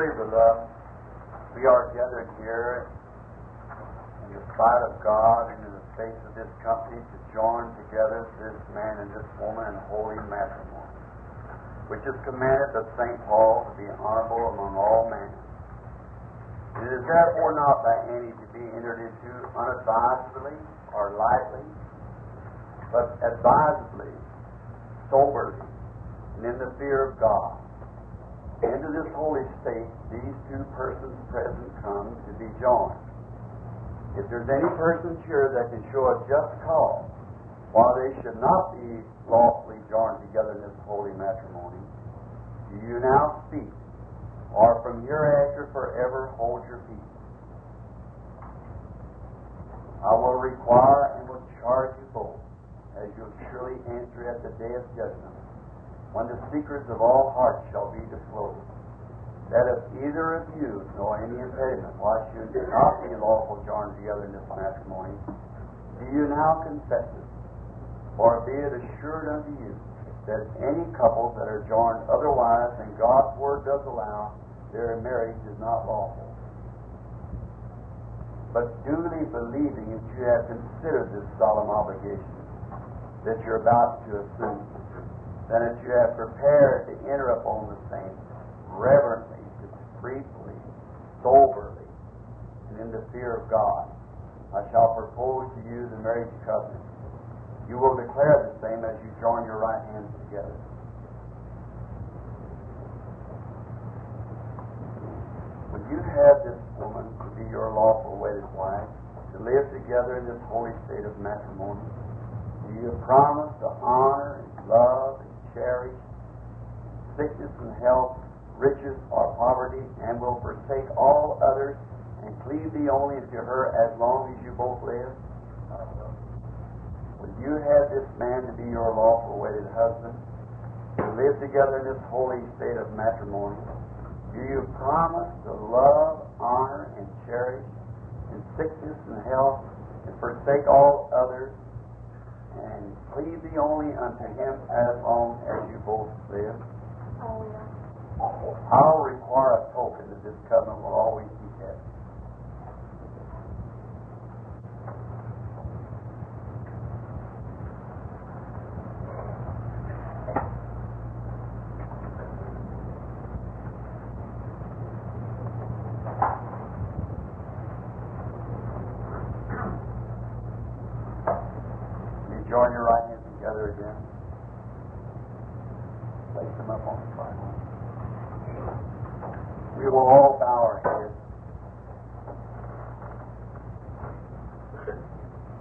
Dearly beloved, we are gathered here in the sight of God and in the face of this company to join together this man and this woman in holy matrimony, which is commanded of St. Paul to be honorable among all men. It is therefore not by any to be entered into unadvisedly or lightly, but advisedly, soberly, and in the fear of God. Into this holy state, these two persons present come to be joined. If there's any persons here that can show a just cause why they should not be lawfully joined together in this holy matrimony, do you now speak, or from hereafter forever hold your peace? I will require and will charge you both, as you'll surely answer at the day of judgment when the secrets of all hearts shall be disclosed, that if either of you know any impediment why should not be lawful joined together in this matrimony, do you now confess it? For be it assured unto you that any couples that are joined otherwise than God's word does allow, their marriage is not lawful. But duly believing that you have considered this solemn obligation that you're about to assume, that you have prepared to enter upon the same reverently, discreetly, soberly, and in the fear of God. I shall propose to you the marriage covenant. You will declare the same as you join your right hands together. Would you have this woman to be your lawful wedded wife, to live together in this holy state of matrimony? Do you promise to honor and love and cherish sickness and health, riches or poverty, and will forsake all others and cleave thee only to her as long as you both live? Would you have this man to be your lawful wedded husband, to live together in this holy state of matrimony? Do you promise to love, honor, and cherish in sickness and health, and forsake all others, and cleave thee only unto him as long as you both live? Oh, yeah. I'll require a token that this covenant will always be kept. You join your right hands together again. Place them up on the Bible. We will all bow our heads.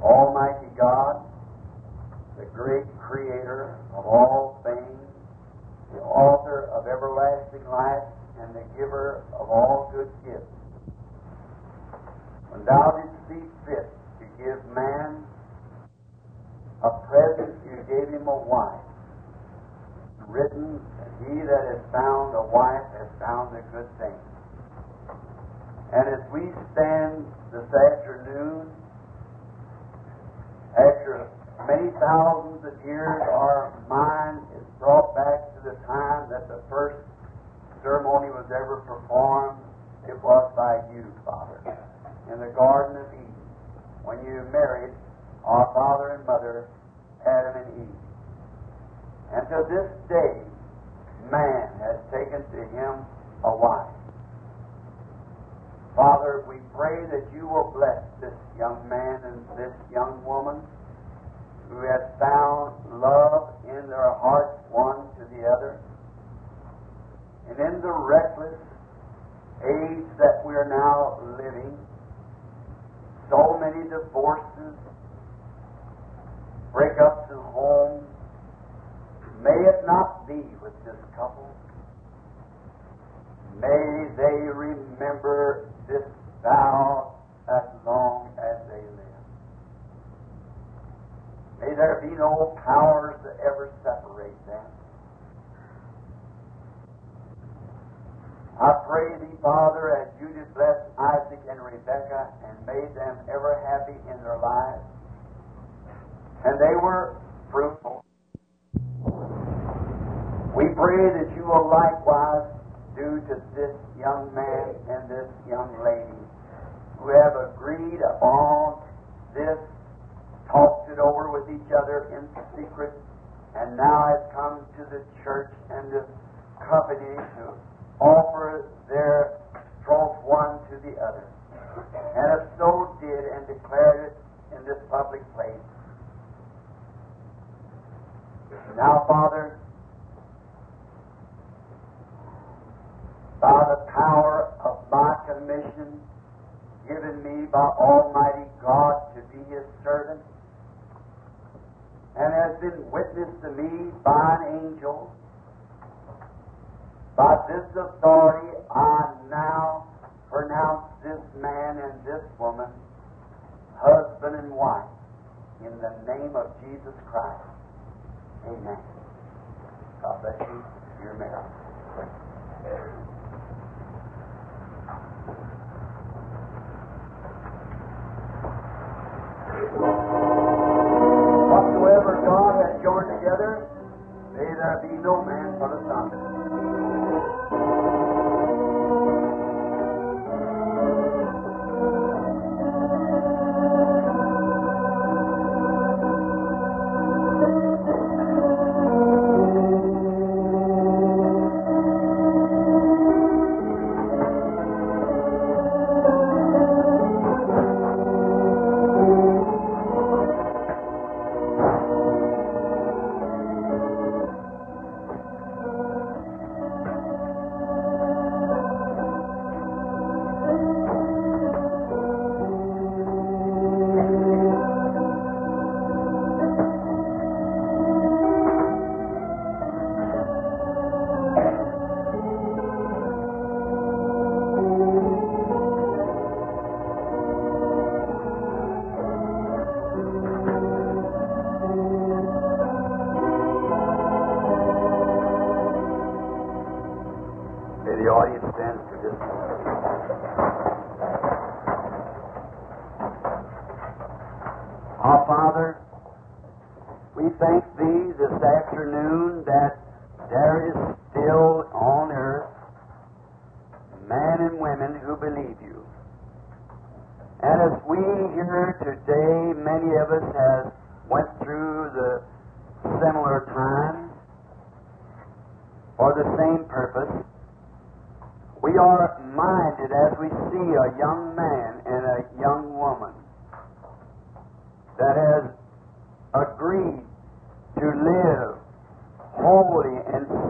Almighty God, the great creator of all things, the author of everlasting life, and the giver of all good gifts. When thou didst see fit to give man a present, you gave him a wife. Written he that has found a wife has found a good thing. And as we stand this afternoon, after many thousands of years, our mind is brought back to the time that the first ceremony was ever performed. It was by you, Father, in the Garden of Eden, when you married our father and mother, Adam and Eve. And to this day, man has taken to him a wife. Father, we pray that you will bless this young man and this young woman who have found love in their hearts one to the other. In the reckless age that we are now living, so many divorces, breakups in homes, may it not be with this couple. May they remember this vow as long as they live. May there be no powers to ever separate them. made them ever happy in their lives. And they were Amen. God bless you. You're married. thank Thee this afternoon that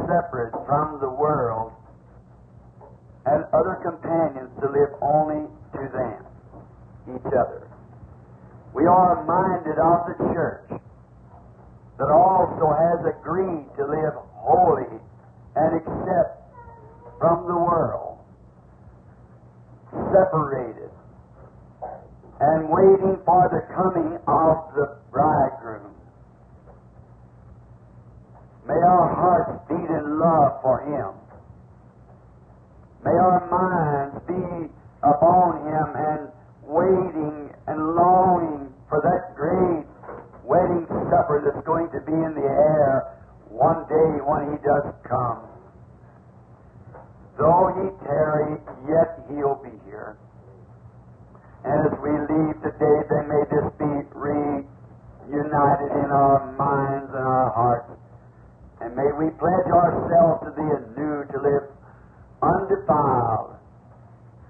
separate from the supper that's going to be in the air one day when he does come. Though he tarry, yet he'll be here. And as we leave today, they may just be reunited in our minds and our hearts. And may we pledge ourselves to thee anew to live undefiled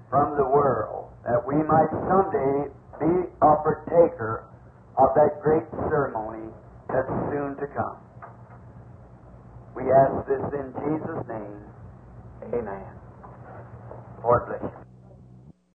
from the world, that we might someday be a partaker of that great ceremony that's soon to come. We ask this in Jesus' name. Amen. Lord bless you.